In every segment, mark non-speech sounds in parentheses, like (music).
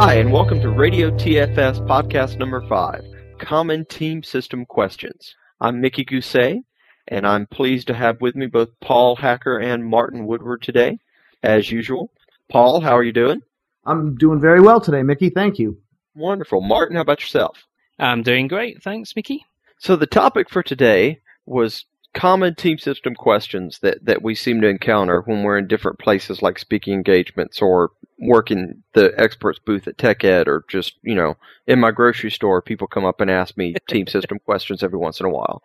Hi, and welcome to Radio TFS podcast number five Common Team System Questions. I'm Mickey Gousset, and I'm pleased to have with me both Paul Hacker and Martin Woodward today, as usual. Paul, how are you doing? I'm doing very well today, Mickey. Thank you. Wonderful. Martin, how about yourself? I'm doing great. Thanks, Mickey. So, the topic for today was common team system questions that, that we seem to encounter when we're in different places like speaking engagements or working the experts booth at TechEd or just, you know, in my grocery store, people come up and ask me (laughs) team system questions every once in a while.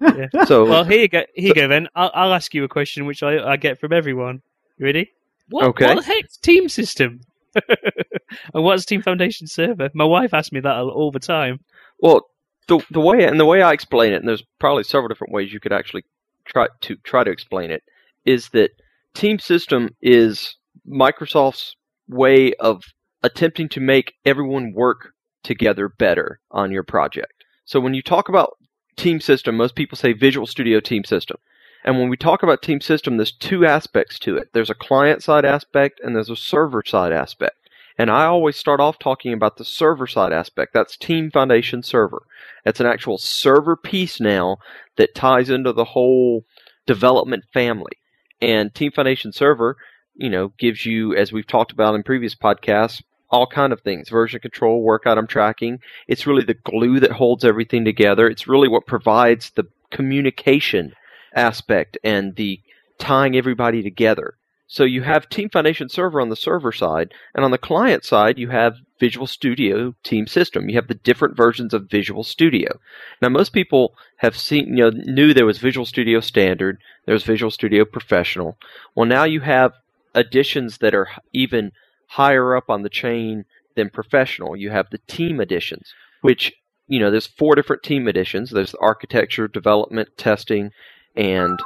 Yeah. So, (laughs) well, here you go. Here you go then. I'll, I'll ask you a question which I, I get from everyone. You ready? What, okay. what the heck's team system? (laughs) and what's Team Foundation server? My wife asks me that all the time. Well, the the way and the way I explain it, and there's probably several different ways you could actually try to try to explain it, is that Team System is Microsoft's way of attempting to make everyone work together better on your project. So when you talk about Team System, most people say Visual Studio Team System. And when we talk about Team System, there's two aspects to it. There's a client side aspect and there's a server side aspect. And I always start off talking about the server side aspect. That's Team Foundation Server. It's an actual server piece now that ties into the whole development family. And Team Foundation Server, you know, gives you, as we've talked about in previous podcasts, all kind of things version control work item tracking it's really the glue that holds everything together it's really what provides the communication aspect and the tying everybody together so you have Team Foundation Server on the server side, and on the client side, you have Visual Studio Team System. You have the different versions of Visual Studio. Now, most people have seen, you know, knew there was Visual Studio Standard, there's Visual Studio Professional. Well, now you have editions that are even higher up on the chain than Professional. You have the Team editions, which, you know, there's four different Team editions. There's the architecture, development, testing, and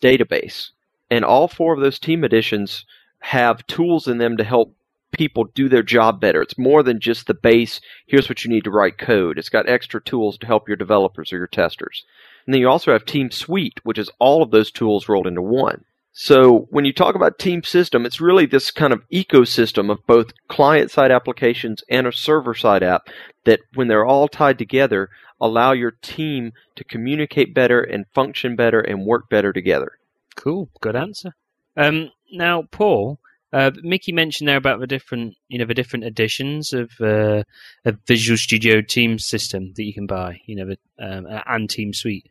database. And all four of those team editions have tools in them to help people do their job better. It's more than just the base, here's what you need to write code. It's got extra tools to help your developers or your testers. And then you also have Team Suite, which is all of those tools rolled into one. So when you talk about team system, it's really this kind of ecosystem of both client side applications and a server side app that when they're all tied together allow your team to communicate better and function better and work better together. Cool, good answer. Um, now, Paul, uh, Mickey mentioned there about the different, you know, the different editions of uh, a Visual Studio Team system that you can buy, you know, the, um, and Team Suite.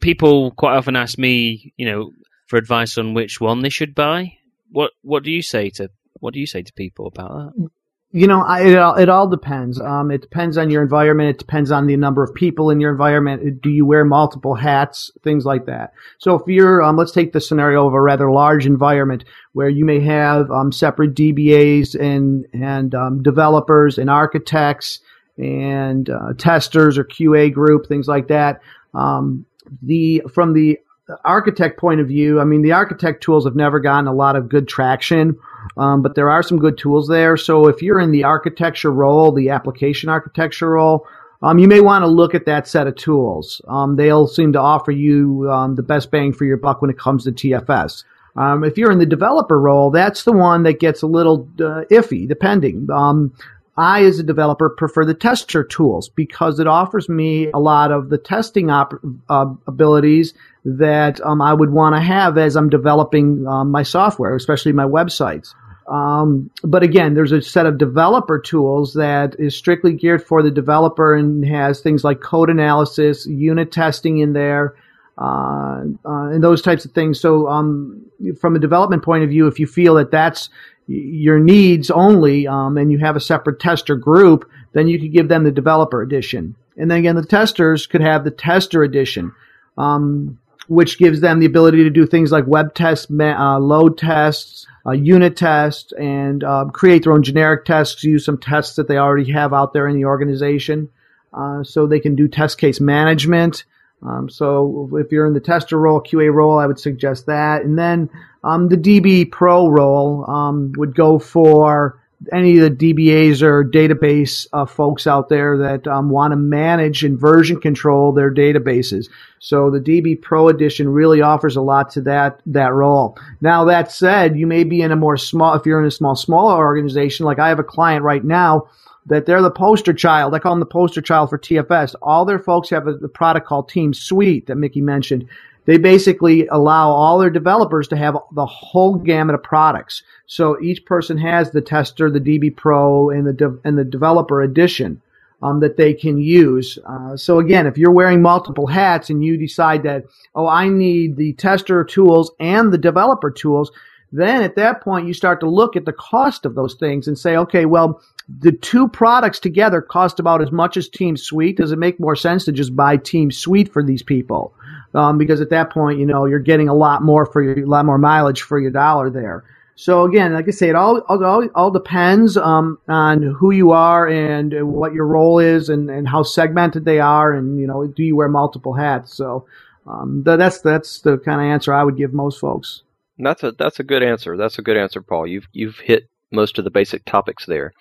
People quite often ask me, you know, for advice on which one they should buy. What What do you say to What do you say to people about that? You know, I, it, all, it all depends. Um, it depends on your environment. It depends on the number of people in your environment. Do you wear multiple hats? Things like that. So if you're, um, let's take the scenario of a rather large environment where you may have um, separate DBAs and and um, developers and architects and uh, testers or QA group, things like that. Um, the from the architect point of view, I mean, the architect tools have never gotten a lot of good traction um, but there are some good tools there. So if you're in the architecture role, the application architecture role, um, you may want to look at that set of tools. Um, they'll seem to offer you um, the best bang for your buck when it comes to TFS. Um, if you're in the developer role, that's the one that gets a little uh, iffy, depending. Um, I, as a developer, prefer the tester tools because it offers me a lot of the testing op- uh, abilities that um, I would want to have as I'm developing um, my software, especially my websites. Um, but again, there's a set of developer tools that is strictly geared for the developer and has things like code analysis, unit testing in there, uh, uh, and those types of things. So, um, from a development point of view, if you feel that that's your needs only, um, and you have a separate tester group, then you could give them the developer edition. And then again, the testers could have the tester edition. Um, which gives them the ability to do things like web tests, uh, load tests, uh, unit tests, and uh, create their own generic tests, use some tests that they already have out there in the organization. Uh, so they can do test case management. Um, so if you're in the tester role, QA role, I would suggest that. And then um, the DB Pro role um, would go for any of the DBAs or database uh, folks out there that um, want to manage and version control their databases. So the DB Pro Edition really offers a lot to that that role. Now that said, you may be in a more small if you're in a small smaller organization. Like I have a client right now that they're the poster child. I call them the poster child for TFS. All their folks have a, a product called Team Suite that Mickey mentioned. They basically allow all their developers to have the whole gamut of products. So each person has the tester, the DB Pro, and the de- and the developer edition um, that they can use. Uh, so again, if you're wearing multiple hats and you decide that, oh, I need the tester tools and the developer tools, then at that point you start to look at the cost of those things and say, okay, well, the two products together cost about as much as Team Suite. Does it make more sense to just buy Team Suite for these people? Um, because at that point, you know, you're getting a lot more for your, a lot more mileage for your dollar there. So again, like I say, it all all, all depends um, on who you are and what your role is and, and how segmented they are, and you know, do you wear multiple hats? So um, that's that's the kind of answer I would give most folks. That's a that's a good answer. That's a good answer, Paul. You've you've hit most of the basic topics there.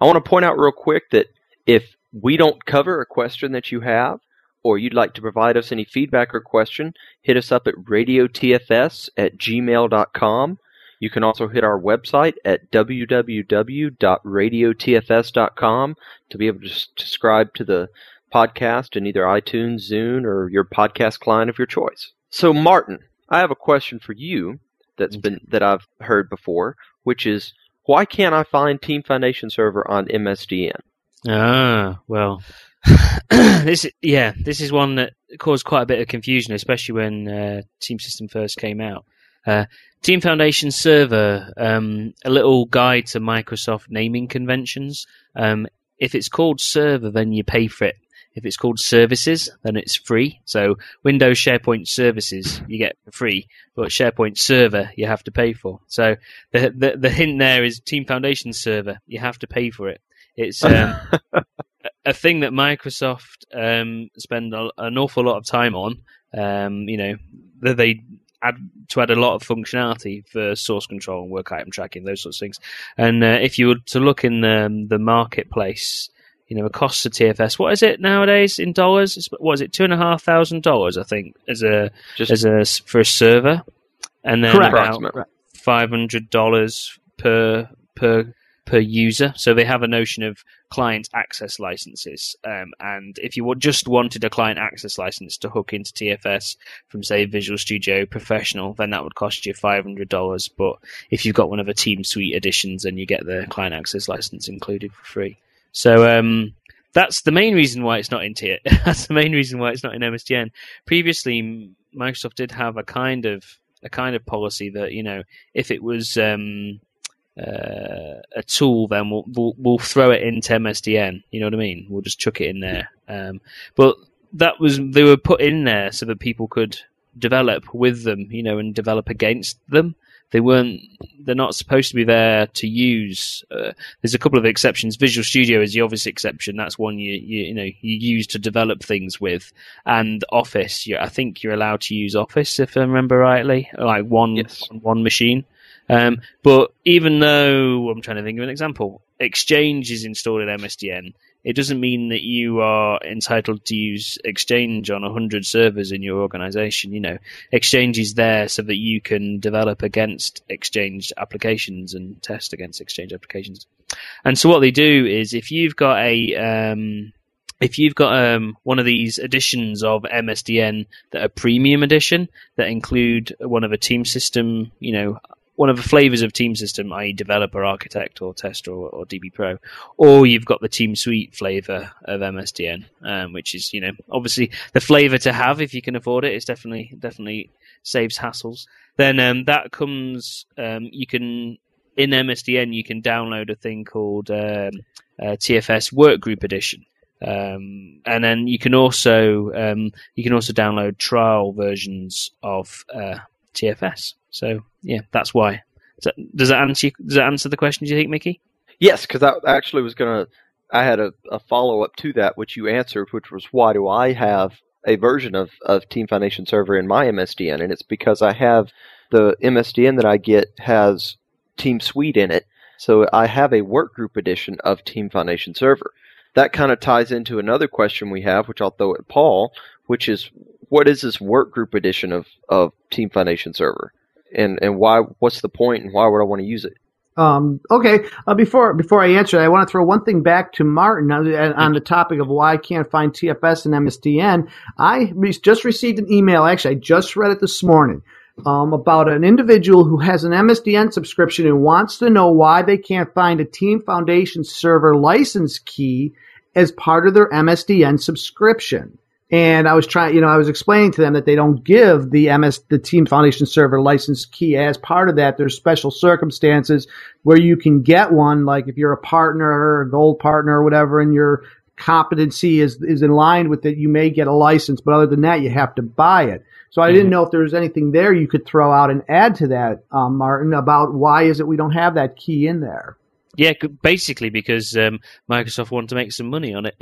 I want to point out real quick that if we don't cover a question that you have, or you'd like to provide us any feedback or question, hit us up at radiotfs at gmail.com. You can also hit our website at www.radiotfs.com to be able to subscribe to the podcast in either iTunes, Zune, or your podcast client of your choice. So, Martin, I have a question for you that's mm-hmm. been that I've heard before, which is why can't I find Team Foundation Server on MSDN? Ah, well, (clears throat) this yeah, this is one that caused quite a bit of confusion, especially when uh, Team System first came out. Uh, Team Foundation Server, um, a little guide to Microsoft naming conventions. Um, if it's called Server, then you pay for it. If it's called Services, then it's free. So Windows SharePoint Services you get for free, but SharePoint Server you have to pay for. So the the, the hint there is Team Foundation Server you have to pay for it. It's um, (laughs) a thing that Microsoft um, spend a, an awful lot of time on. Um, you know, that they add to add a lot of functionality for source control and work item tracking, those sorts of things. And uh, if you were to look in the, the marketplace, you know, a cost of TFS, what is it nowadays in dollars? It's, what is it, two and a half thousand dollars? I think as a Just as a for a server, and then correct. about five hundred dollars per per per user. So they have a notion of client access licenses. Um, and if you just wanted a client access license to hook into TFS from, say, Visual Studio Professional, then that would cost you $500. But if you've got one of the Team Suite editions, then you get the client access license included for free. So, um, that's the main reason why it's not in tier. (laughs) that's the main reason why it's not in MSDN. Previously, Microsoft did have a kind of a kind of policy that you know if it was um, uh, a tool, then we'll, we'll, we'll throw it into MSDN. You know what I mean? We'll just chuck it in there. Um, but that was they were put in there so that people could develop with them, you know, and develop against them. They weren't. They're not supposed to be there to use. Uh, there's a couple of exceptions. Visual Studio is the obvious exception. That's one you you, you know you use to develop things with. And Office, I think you're allowed to use Office if I remember rightly, like one yes. one machine. Um, but even though I'm trying to think of an example, Exchange is installed in MSDN, it doesn't mean that you are entitled to use Exchange on 100 servers in your organization. You know, Exchange is there so that you can develop against Exchange applications and test against Exchange applications. And so what they do is if you've got a, um, if you've got um, one of these editions of MSDN that are premium edition that include one of a team system, you know, one of the flavors of team system, i.e., developer, architect, or tester, or, or, DB Pro, or you've got the Team Suite flavor of MSDN, um, which is you know obviously the flavor to have if you can afford it. It's definitely definitely saves hassles. Then um, that comes um, you can in MSDN you can download a thing called um, uh, TFS Workgroup Edition. Um, and then you can also um, you can also download trial versions of uh, TFS. So yeah, that's why. Does that, does that answer does that answer the question? Do you think, Mickey? Yes, because I actually was gonna. I had a, a follow up to that, which you answered, which was why do I have a version of, of Team Foundation Server in my MSDN, and it's because I have the MSDN that I get has Team Suite in it, So I have a workgroup edition of Team Foundation Server. That kind of ties into another question we have, which I'll throw at Paul, which is what is this workgroup edition of, of Team Foundation Server? And and why what's the point and why would I want to use it? Um, okay. Uh, before before I answer, I want to throw one thing back to Martin on, on the topic of why I can't find TFS and MSDN. I just received an email. Actually, I just read it this morning um, about an individual who has an MSDN subscription and wants to know why they can't find a Team Foundation server license key as part of their MSDN subscription. And I was trying, you know, I was explaining to them that they don't give the MS, the Team Foundation server license key as part of that. There's special circumstances where you can get one, like if you're a partner or a gold partner or whatever, and your competency is, is in line with it, you may get a license. But other than that, you have to buy it. So I mm-hmm. didn't know if there was anything there you could throw out and add to that, um, Martin, about why is it we don't have that key in there. Yeah, basically because um, Microsoft wanted to make some money on it,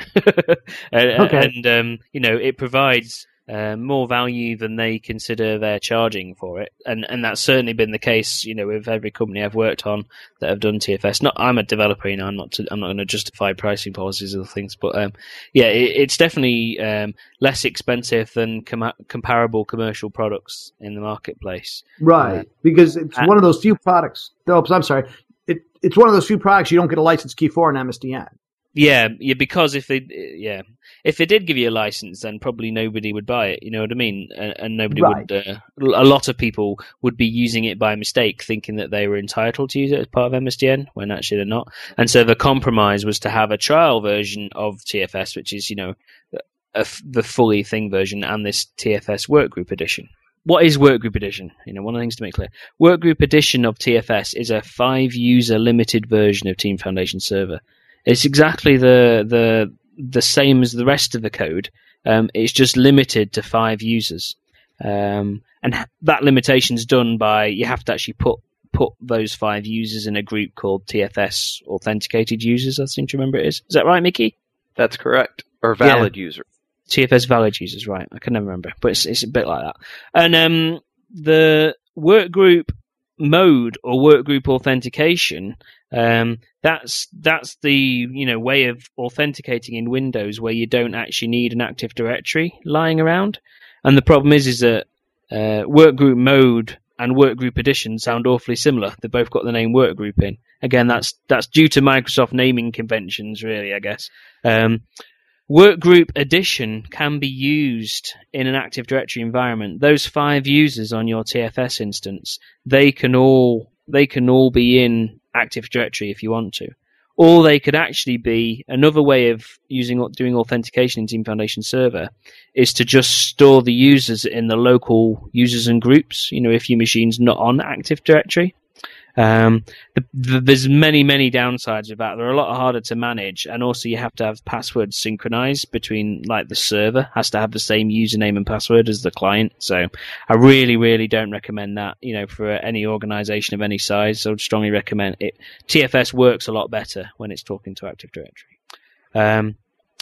and, (laughs) okay. and um, you know it provides uh, more value than they consider they're charging for it, and and that's certainly been the case. You know, with every company I've worked on that have done TFS. Not I'm a developer, you know, I'm not to, I'm not going to justify pricing policies or things, but um, yeah, it, it's definitely um, less expensive than com- comparable commercial products in the marketplace. Right, uh, because it's and, one of those few products. Oh, I'm sorry it's one of those few products you don't get a license key for in MSDN. Yeah, yeah, because if they, yeah, if they did give you a license, then probably nobody would buy it. You know what I mean? And, and nobody right. would. Uh, a lot of people would be using it by mistake, thinking that they were entitled to use it as part of MSDN when actually they're not. And so the compromise was to have a trial version of TFS, which is you know a, the fully thing version, and this TFS Workgroup edition what is Workgroup Edition? You know, one of the things to make clear: Workgroup Edition of TFS is a five-user limited version of Team Foundation Server. It's exactly the the the same as the rest of the code. Um, it's just limited to five users, um, and that limitation is done by you have to actually put put those five users in a group called TFS Authenticated Users. I seem to remember it is. Is that right, Mickey? That's correct. Or valid yeah. user. TFS valid users, right? I can never remember, but it's, it's a bit like that. And um, the workgroup mode or workgroup authentication, um, that's that's the you know way of authenticating in Windows where you don't actually need an Active Directory lying around. And the problem is, is that uh, workgroup mode and workgroup edition sound awfully similar. They've both got the name workgroup in. Again, that's that's due to Microsoft naming conventions, really, I guess. Um, Workgroup Edition can be used in an Active Directory environment. Those five users on your TFS instance, they can all they can all be in Active Directory if you want to. Or they could actually be another way of using doing authentication in Team Foundation Server is to just store the users in the local users and groups. You know, if your machine's not on Active Directory, um, the, the, there's many, many downsides of that. They're a lot harder to manage, and also you have to have passwords synchronized between, like the server has to have the same username and password as the client. So I really, really don't recommend that. You know, for any organization of any size, I would strongly recommend it. TFS works a lot better when it's talking to Active Directory. Um,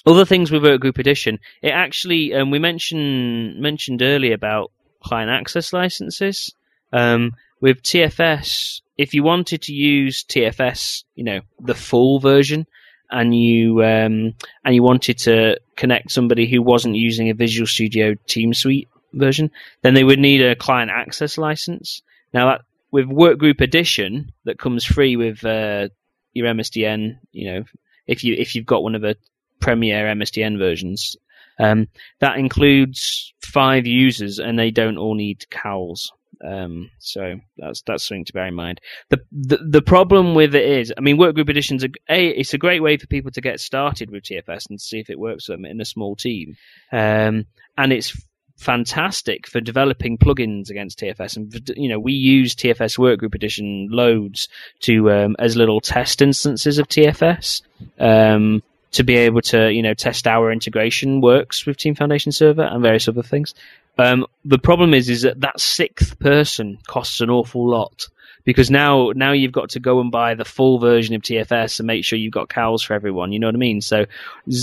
other things with Workgroup Edition, it actually, um, we mentioned mentioned earlier about client access licenses. Um, with TFS, if you wanted to use TFS, you know, the full version, and you um, and you wanted to connect somebody who wasn't using a Visual Studio Team Suite version, then they would need a client access license. Now, that, with Workgroup Edition, that comes free with uh, your MSDN, you know, if you if you've got one of the Premier MSDN versions, um, that includes five users, and they don't all need CALs. Um, so that's that's something to bear in mind. The, the the problem with it is, I mean, workgroup editions are a it's a great way for people to get started with TFS and see if it works for them in a small team, um, and it's fantastic for developing plugins against TFS. And you know, we use TFS Workgroup Edition loads to um, as little test instances of TFS. Um, to be able to, you know, test our integration works with Team Foundation Server and various other things. Um, the problem is, is that that sixth person costs an awful lot because now, now you've got to go and buy the full version of TFS and make sure you've got CALs for everyone. You know what I mean? So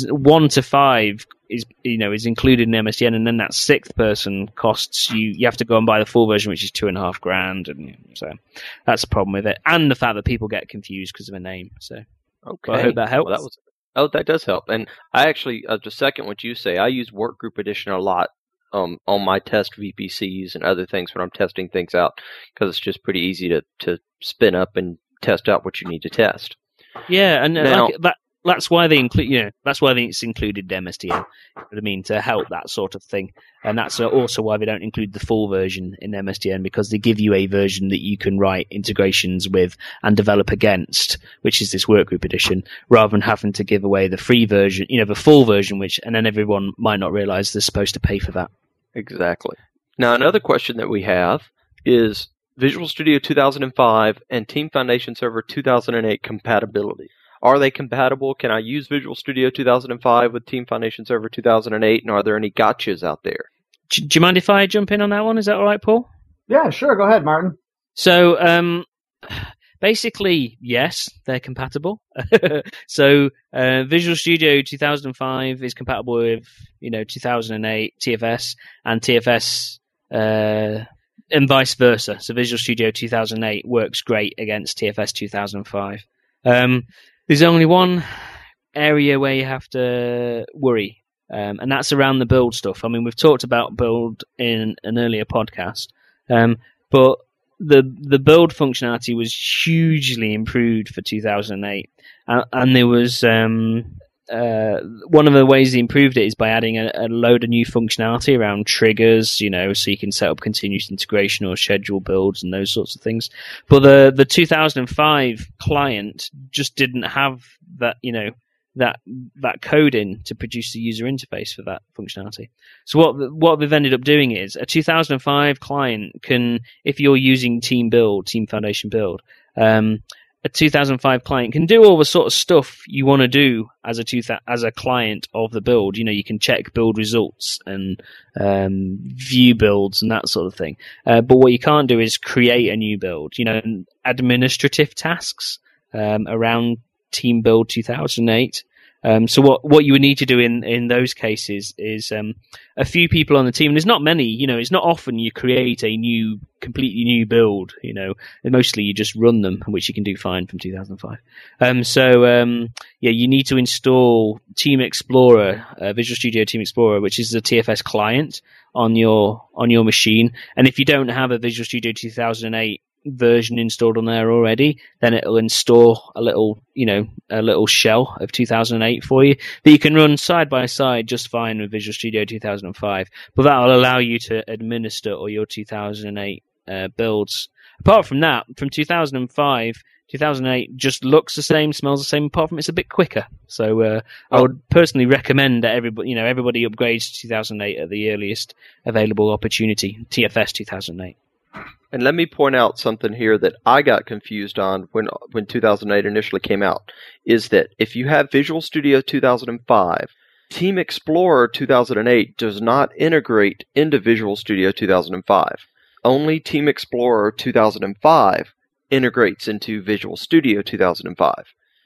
one to five is you know is included in MSDN, and then that sixth person costs you. You have to go and buy the full version, which is two and a half grand, and so that's a problem with it, and the fact that people get confused because of a name. So Okay. I hope that helps. Well, that was oh, that does help. And I actually, uh, to second what you say, I use Workgroup Edition a lot um, on my test VPCs and other things when I'm testing things out because it's just pretty easy to to spin up and test out what you need to test. yeah, and uh, Now- like, that that's why they include you know that's why they, it's included what I mean to help that sort of thing, and that's also why they don't include the full version in MSDN because they give you a version that you can write integrations with and develop against, which is this workgroup edition, rather than having to give away the free version, you know, the full version, which and then everyone might not realize they're supposed to pay for that. Exactly. Now, another question that we have is Visual Studio 2005 and Team Foundation Server 2008 compatibility. Are they compatible? Can I use Visual Studio 2005 with Team Foundation Server 2008? And are there any gotchas out there? Do, do you mind if I jump in on that one? Is that all right, Paul? Yeah, sure. Go ahead, Martin. So, um, (sighs) basically, yes, they're compatible. (laughs) so, uh, Visual Studio 2005 is compatible with, you know, 2008 TFS and TFS, uh, and vice versa. So, Visual Studio 2008 works great against TFS 2005. Um, there's only one area where you have to worry, um, and that's around the build stuff. I mean, we've talked about build in an earlier podcast, um, but the the build functionality was hugely improved for 2008, and, and there was um, uh, one of the ways they improved it is by adding a, a load of new functionality around triggers, you know, so you can set up continuous integration or schedule builds and those sorts of things. But the the 2005 client just didn't have that, you know, that that code in to produce the user interface for that functionality. So what what they've ended up doing is a 2005 client can, if you're using Team Build, Team Foundation Build, um, a 2005 client can do all the sort of stuff you want to do as a two as a client of the build. You know, you can check build results and um, view builds and that sort of thing. Uh, but what you can't do is create a new build. You know, administrative tasks um, around Team Build 2008. Um, so what what you would need to do in in those cases is um, a few people on the team. And there's not many, you know. It's not often you create a new, completely new build. You know, mostly you just run them, which you can do fine from 2005. Um, so um, yeah, you need to install Team Explorer, uh, Visual Studio Team Explorer, which is the TFS client on your on your machine. And if you don't have a Visual Studio 2008 version installed on there already, then it'll install a little, you know, a little shell of 2008 for you that you can run side by side just fine with Visual Studio 2005. But that'll allow you to administer all your 2008 uh, builds. Apart from that, from 2005, 2008 just looks the same, smells the same. Apart from it's a bit quicker. So uh, I would personally recommend that everybody, you know, everybody upgrades to 2008 at the earliest available opportunity. TFS 2008. And let me point out something here that I got confused on when when 2008 initially came out is that if you have Visual Studio 2005, Team Explorer 2008 does not integrate into Visual Studio 2005. Only Team Explorer 2005 integrates into Visual Studio 2005.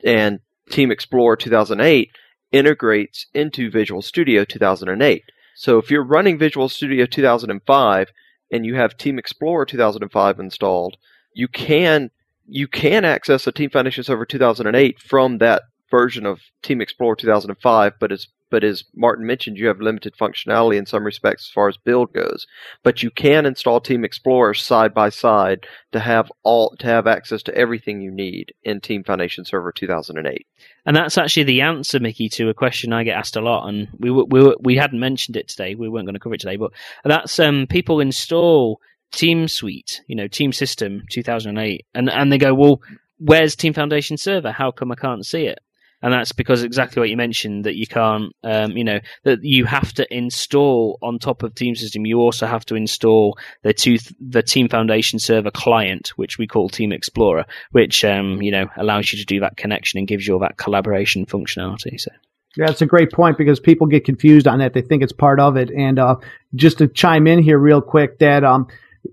And Team Explorer 2008 integrates into Visual Studio 2008. So if you're running Visual Studio 2005 and you have Team Explorer 2005 installed, you can you can access a Team Foundation Server 2008 from that version of Team Explorer 2005, but as but as Martin mentioned, you have limited functionality in some respects as far as build goes. But you can install Team Explorer side by side to have all to have access to everything you need in Team Foundation Server 2008. And that's actually the answer, Mickey, to a question I get asked a lot, and we we we hadn't mentioned it today. We weren't going to cover it today, but that's um, people install Team Suite, you know, Team System 2008, and and they go, well, where's Team Foundation Server? How come I can't see it? And that's because exactly what you mentioned that you can't, um, you know, that you have to install on top of Team System. You also have to install the two, the Team Foundation Server client, which we call Team Explorer, which um, you know allows you to do that connection and gives you all that collaboration functionality. So. Yeah, that's a great point because people get confused on that. They think it's part of it. And uh, just to chime in here real quick, that um,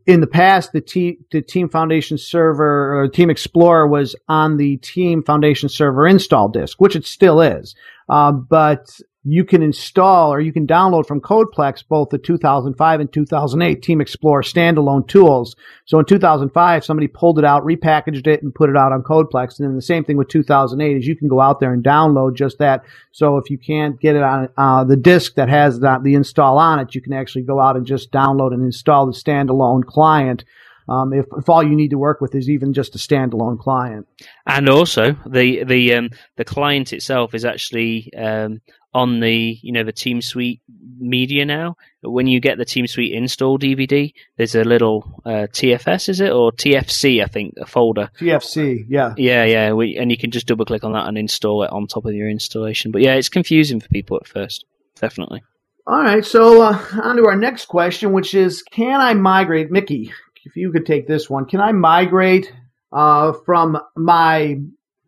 in the past, the, the Team Foundation server or Team Explorer was on the Team Foundation server install disk, which it still is. Uh, but you can install or you can download from Codeplex both the 2005 and 2008 Team Explorer standalone tools. So in 2005, somebody pulled it out, repackaged it, and put it out on Codeplex. And then the same thing with 2008 is you can go out there and download just that. So if you can't get it on uh, the disk that has the, the install on it, you can actually go out and just download and install the standalone client um, if, if all you need to work with is even just a standalone client. And also, the the um, the client itself is actually um, on the you know the Team Suite media now. When you get the Team Suite install DVD, there's a little uh, TFS, is it or TFC? I think a folder. TFC, yeah, yeah, yeah. We, and you can just double click on that and install it on top of your installation. But yeah, it's confusing for people at first, definitely. All right, so uh, on to our next question, which is, can I migrate, Mickey? If you could take this one, can I migrate uh, from my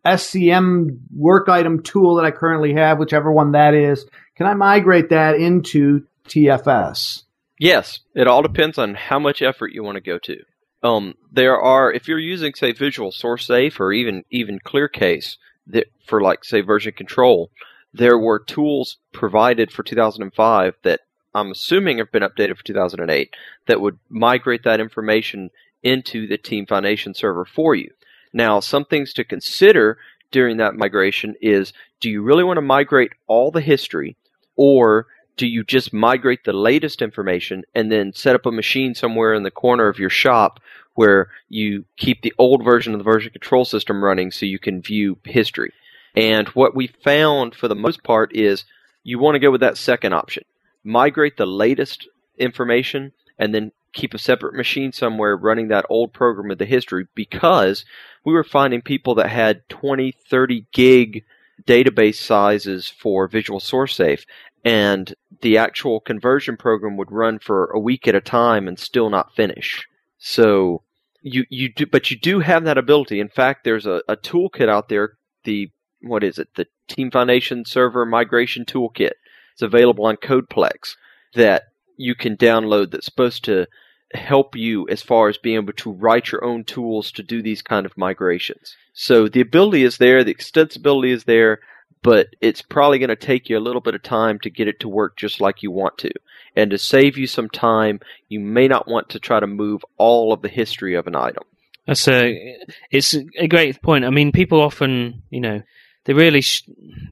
SCM work item tool that I currently have, whichever one that is, can I migrate that into TFS? Yes, it all depends on how much effort you want to go to. Um, there are, if you're using, say, Visual Source Safe or even even ClearCase that for like say version control, there were tools provided for 2005 that I'm assuming have been updated for 2008 that would migrate that information into the Team Foundation server for you. Now, some things to consider during that migration is do you really want to migrate all the history or do you just migrate the latest information and then set up a machine somewhere in the corner of your shop where you keep the old version of the version control system running so you can view history? And what we found for the most part is you want to go with that second option migrate the latest information and then keep a separate machine somewhere running that old program of the history because we were finding people that had 20, 30 gig database sizes for Visual Source Safe and the actual conversion program would run for a week at a time and still not finish. So you you do but you do have that ability. In fact, there's a, a toolkit out there, the what is it? The Team Foundation Server Migration Toolkit it's available on Codeplex that you can download that's supposed to help you as far as being able to write your own tools to do these kind of migrations. So the ability is there, the extensibility is there, but it's probably going to take you a little bit of time to get it to work just like you want to. And to save you some time, you may not want to try to move all of the history of an item. That's a it's a great point. I mean, people often, you know, they really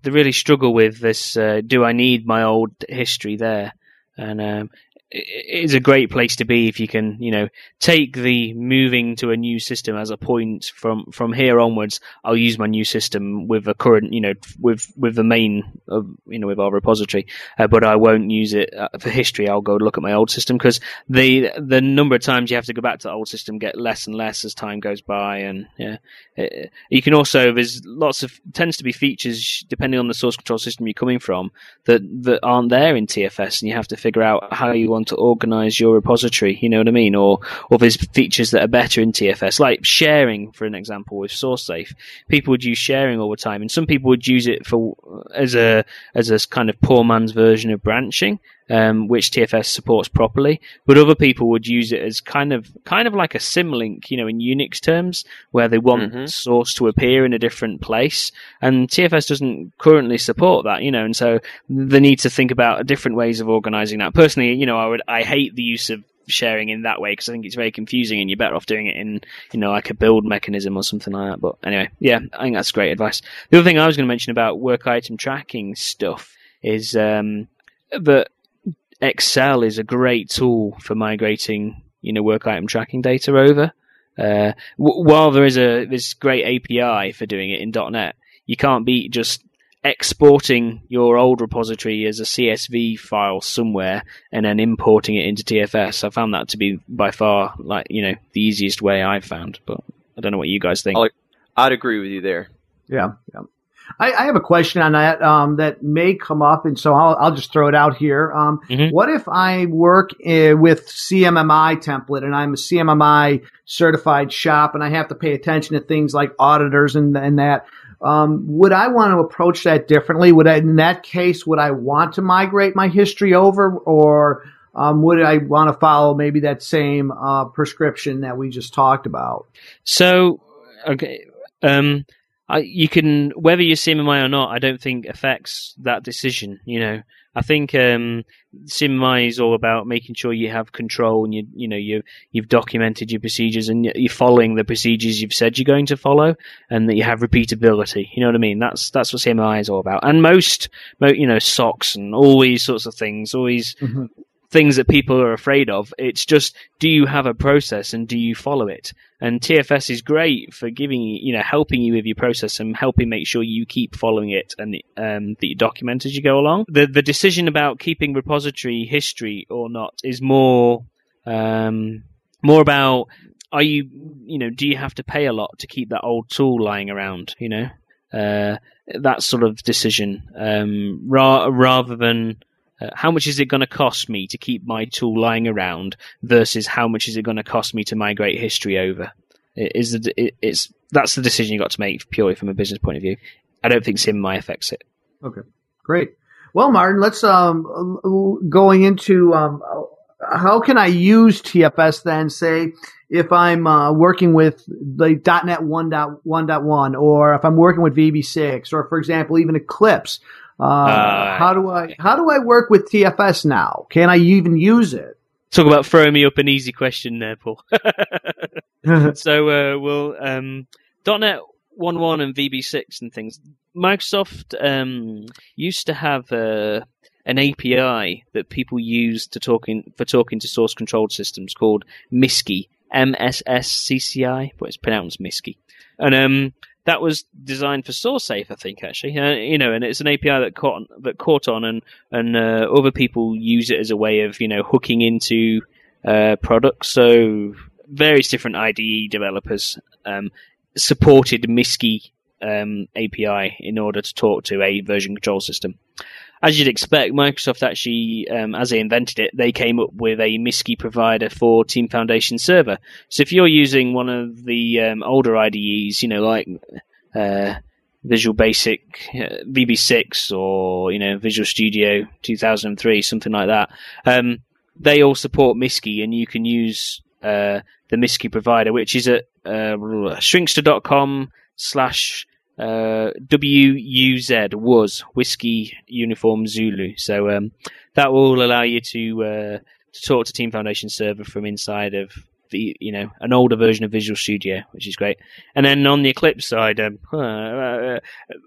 they really struggle with this. Uh, do I need my old history there? And um, is a great place to be if you can, you know, take the moving to a new system as a point from from here onwards. I'll use my new system with a current, you know, with with the main, uh, you know, with our repository, uh, but I won't use it uh, for history. I'll go look at my old system because the the number of times you have to go back to the old system get less and less as time goes by, and yeah, it, uh, you can also there's lots of tends to be features depending on the source control system you're coming from that that aren't there in TFS, and you have to figure out how you want to organize your repository, you know what I mean? Or, or there's features that are better in TFS, like sharing, for an example, with SourceSafe. People would use sharing all the time, and some people would use it for, as a, as a kind of poor man's version of branching um, which TFS supports properly, but other people would use it as kind of kind of like a symlink, you know, in Unix terms, where they want mm-hmm. source to appear in a different place, and TFS doesn't currently support that, you know, and so they need to think about different ways of organizing that. Personally, you know, I would I hate the use of sharing in that way because I think it's very confusing and you're better off doing it in, you know, like a build mechanism or something like that. But anyway, yeah, I think that's great advice. The other thing I was going to mention about work item tracking stuff is um, that Excel is a great tool for migrating, you know, work item tracking data over. Uh, w- while there is a this great API for doing it in .NET, you can't be just exporting your old repository as a CSV file somewhere and then importing it into TFS. I found that to be by far like you know the easiest way I've found, but I don't know what you guys think. I'd agree with you there. Yeah, yeah. I, I, have a question on that um, that may come up, and so I'll, I'll just throw it out here. Um, mm-hmm. What if I work uh, with CMMI template and I'm a CMMI certified shop, and I have to pay attention to things like auditors and, and that? Um, would I want to approach that differently? Would I, in that case, would I want to migrate my history over, or um, would I want to follow maybe that same uh, prescription that we just talked about? So, okay. Um, I, you can whether you're CMMI or not. I don't think affects that decision. You know, I think um, is all about making sure you have control and you you know you you've documented your procedures and you're following the procedures you've said you're going to follow, and that you have repeatability. You know what I mean? That's that's what CMMI is all about. And most, you know, SOX and all these sorts of things, always. Mm-hmm things that people are afraid of. It's just, do you have a process and do you follow it? And TFS is great for giving you, know, helping you with your process and helping make sure you keep following it and um, that you document as you go along. The the decision about keeping repository history or not is more um, more about are you you know do you have to pay a lot to keep that old tool lying around? You know. Uh, that sort of decision, um, ra- rather than uh, how much is it going to cost me to keep my tool lying around versus how much is it going to cost me to migrate history over? It is it, it's that's the decision you got to make purely from a business point of view. I don't think CMMI affects it. Okay, great. Well, Martin, let's um going into um how can I use TFS then? Say if I'm uh, working with the .NET 1.1.1 or if I'm working with VB6 or for example even Eclipse. Uh, uh, how do I how do I work with TFS now? Can I even use it? Talk about throwing me up an easy question there, Paul. (laughs) so uh, we'll um, .NET 1.1 and VB6 and things. Microsoft um, used to have uh, an API that people use to talking for talking to source controlled systems called MSSCCI, M S S C C I, but it's pronounced MSSCCI. And um, that was designed for SourceSafe, I think, actually. Uh, you know, and it's an API that caught that caught on, and and uh, other people use it as a way of you know hooking into uh, products. So various different IDE developers um, supported MSSCCI um, API in order to talk to a version control system. As you'd expect, Microsoft actually, um, as they invented it, they came up with a MSSCCI provider for Team Foundation Server. So if you're using one of the um, older IDEs, you know, like uh, Visual Basic uh, VB6 or you know Visual Studio 2003, something like that, um, they all support MSSCCI, and you can use uh, the MSSCCI provider, which is at uh, shrinkster.com slash uh, WUZ was Whiskey Uniform Zulu. So um, that will allow you to uh, to talk to Team Foundation server from inside of the you know an older version of Visual Studio, which is great. And then on the Eclipse side, um, (laughs) uh,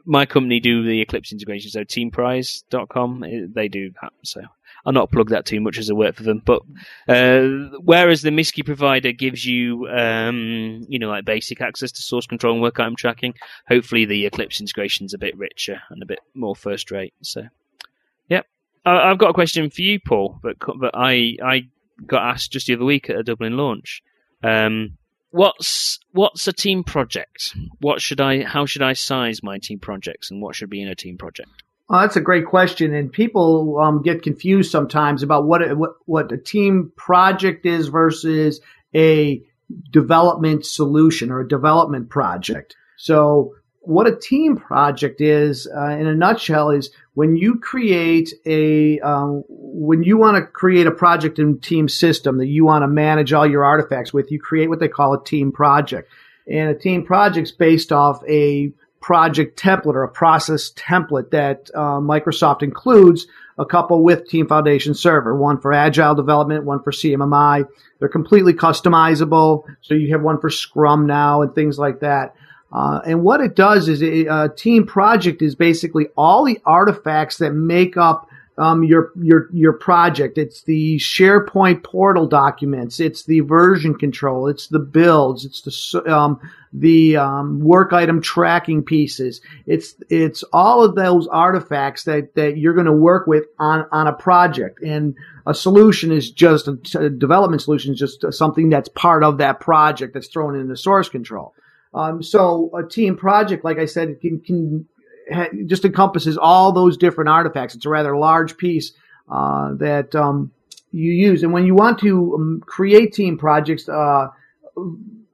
my company do the Eclipse integration, so Teamprise.com they do that. So I'll not plug that too much as a work for them. But uh, whereas the MSSCCI provider gives you, um, you know, like basic access to source control and work item tracking, hopefully the Eclipse integration is a bit richer and a bit more first rate. So, yeah, I, have got a question for you, Paul, but but I I got asked just the other week at a Dublin launch. Um, what's what's a team project? What should I? How should I size my team projects, and what should be in a team project? Oh, that's a great question, and people um, get confused sometimes about what, what what a team project is versus a development solution or a development project. So, what a team project is, uh, in a nutshell, is when you create a um, when you want to create a project in team system that you want to manage all your artifacts with, you create what they call a team project. And a team project is based off a project template or a process template that uh, Microsoft includes a couple with Team Foundation Server, one for agile development, one for CMMI. They're completely customizable. So you have one for Scrum now and things like that. Uh, and what it does is a uh, team project is basically all the artifacts that make up um, your your your project. It's the SharePoint portal documents. It's the version control. It's the builds. It's the um, the um, work item tracking pieces. It's it's all of those artifacts that that you're going to work with on on a project. And a solution is just a, development solution is just something that's part of that project that's thrown into source control. Um, so a team project, like I said, can, can just encompasses all those different artifacts. It's a rather large piece uh, that um, you use. And when you want to um, create team projects, uh,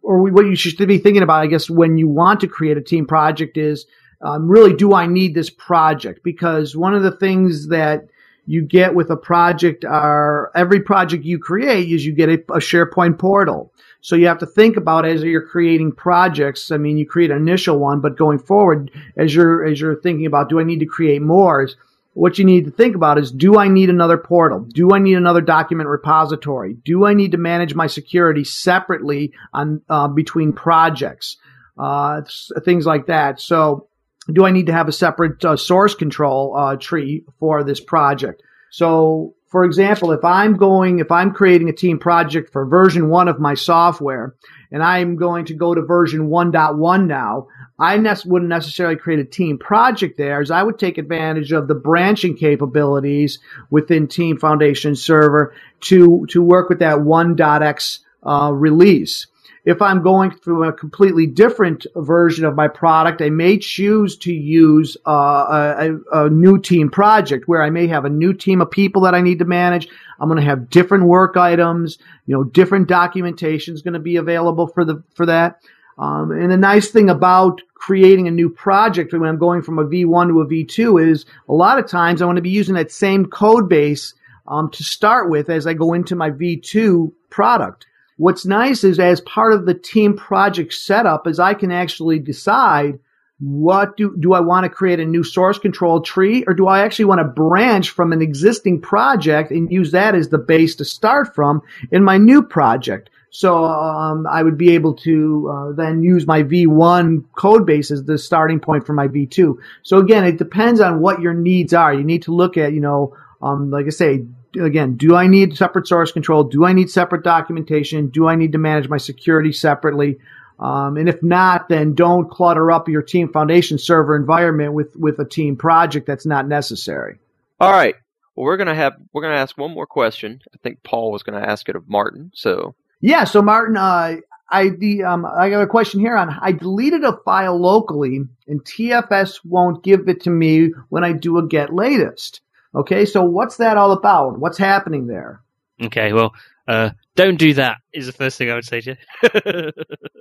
or what you should be thinking about, I guess, when you want to create a team project is um, really, do I need this project? Because one of the things that you get with a project are every project you create is you get a, a SharePoint portal. So you have to think about as you're creating projects. I mean, you create an initial one, but going forward, as you're as you're thinking about, do I need to create more? What you need to think about is, do I need another portal? Do I need another document repository? Do I need to manage my security separately on uh, between projects? Uh, things like that. So do I need to have a separate uh, source control uh, tree for this project? So, for example, if I'm going, if I'm creating a team project for version one of my software, and I'm going to go to version 1.1 now, I ne- wouldn't necessarily create a team project there, as I would take advantage of the branching capabilities within Team Foundation Server to to work with that 1.x uh, release. If I'm going through a completely different version of my product, I may choose to use uh, a, a, new team project where I may have a new team of people that I need to manage. I'm going to have different work items, you know, different documentation is going to be available for the for that. Um, and the nice thing about creating a new project when I'm going from a V1 to a V2 is a lot of times I want to be using that same code base um, to start with as I go into my V2 product. What's nice is as part of the team project setup is I can actually decide what do, do I want to create a new source control tree or do I actually want to branch from an existing project and use that as the base to start from in my new project? So um, I would be able to uh, then use my V1 code base as the starting point for my V2. So again, it depends on what your needs are. You need to look at, you know, um, like I say, again, do I need separate source control? Do I need separate documentation? Do I need to manage my security separately? Um, and if not, then don't clutter up your team foundation server environment with, with a team project that's not necessary. All right. Well, we're gonna have we're gonna ask one more question. I think Paul was gonna ask it of Martin. So yeah. So Martin, uh, I the um, I got a question here on I deleted a file locally and TFS won't give it to me when I do a get latest. Okay, so what's that all about? What's happening there? Okay, well, uh, don't do that is the first thing I would say to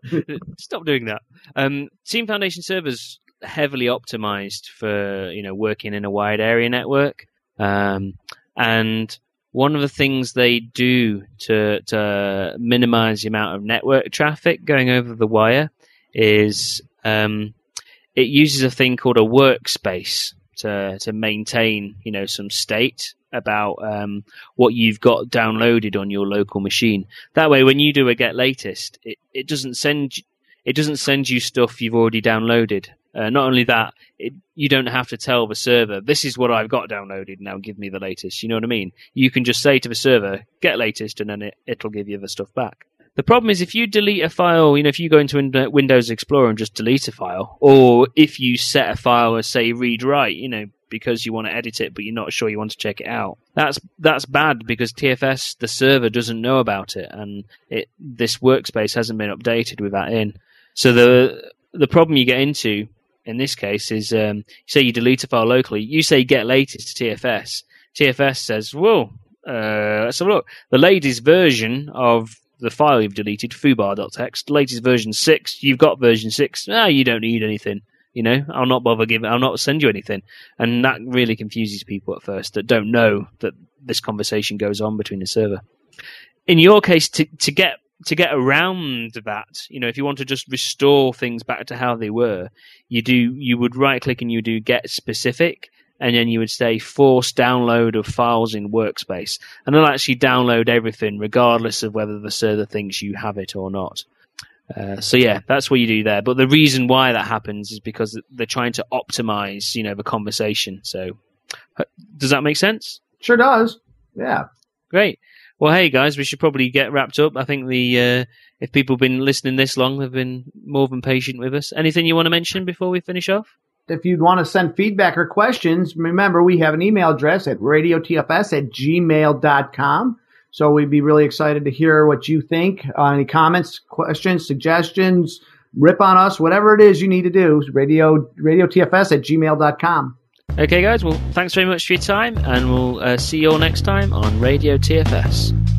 you. (laughs) Stop doing that. Um, Team Foundation servers heavily optimized for you know working in a wide area network, um, and one of the things they do to to minimize the amount of network traffic going over the wire is um, it uses a thing called a workspace to to maintain you know some state about um, what you've got downloaded on your local machine. That way, when you do a get latest, it, it doesn't send it doesn't send you stuff you've already downloaded. Uh, not only that, it, you don't have to tell the server this is what I've got downloaded. Now give me the latest. You know what I mean? You can just say to the server get latest, and then it, it'll give you the stuff back. The problem is if you delete a file, you know, if you go into Windows Explorer and just delete a file, or if you set a file as say read write, you know, because you want to edit it but you're not sure you want to check it out. That's that's bad because TFS the server doesn't know about it and it this workspace hasn't been updated with that in. So the the problem you get into in this case is um, say you delete a file locally, you say get latest to TFS. TFS says, "Well, uh, let's have a look. The latest version of the file you've deleted, foobar.txt, latest version 6, you've got version 6, ah, you don't need anything. You know, I'll not bother giving, I'll not send you anything. And that really confuses people at first that don't know that this conversation goes on between the server. In your case, to, to get to get around that, you know, if you want to just restore things back to how they were, you do you would right click and you do get specific, and then you would say force download of files in workspace. And it'll actually download everything regardless of whether the server thinks you have it or not. Uh, so yeah that's what you do there. But the reason why that happens is because they're trying to optimize you know the conversation. So uh, does that make sense? Sure does. Yeah. Great. Well hey guys we should probably get wrapped up. I think the uh, if people have been listening this long they've been more than patient with us. Anything you want to mention before we finish off if you'd want to send feedback or questions, remember we have an email address at radiotfs at gmail.com. So we'd be really excited to hear what you think. Uh, any comments, questions, suggestions, rip on us, whatever it is you need to do. Radio, radiotfs at gmail.com. Okay, guys. Well, thanks very much for your time, and we'll uh, see you all next time on Radio TFS.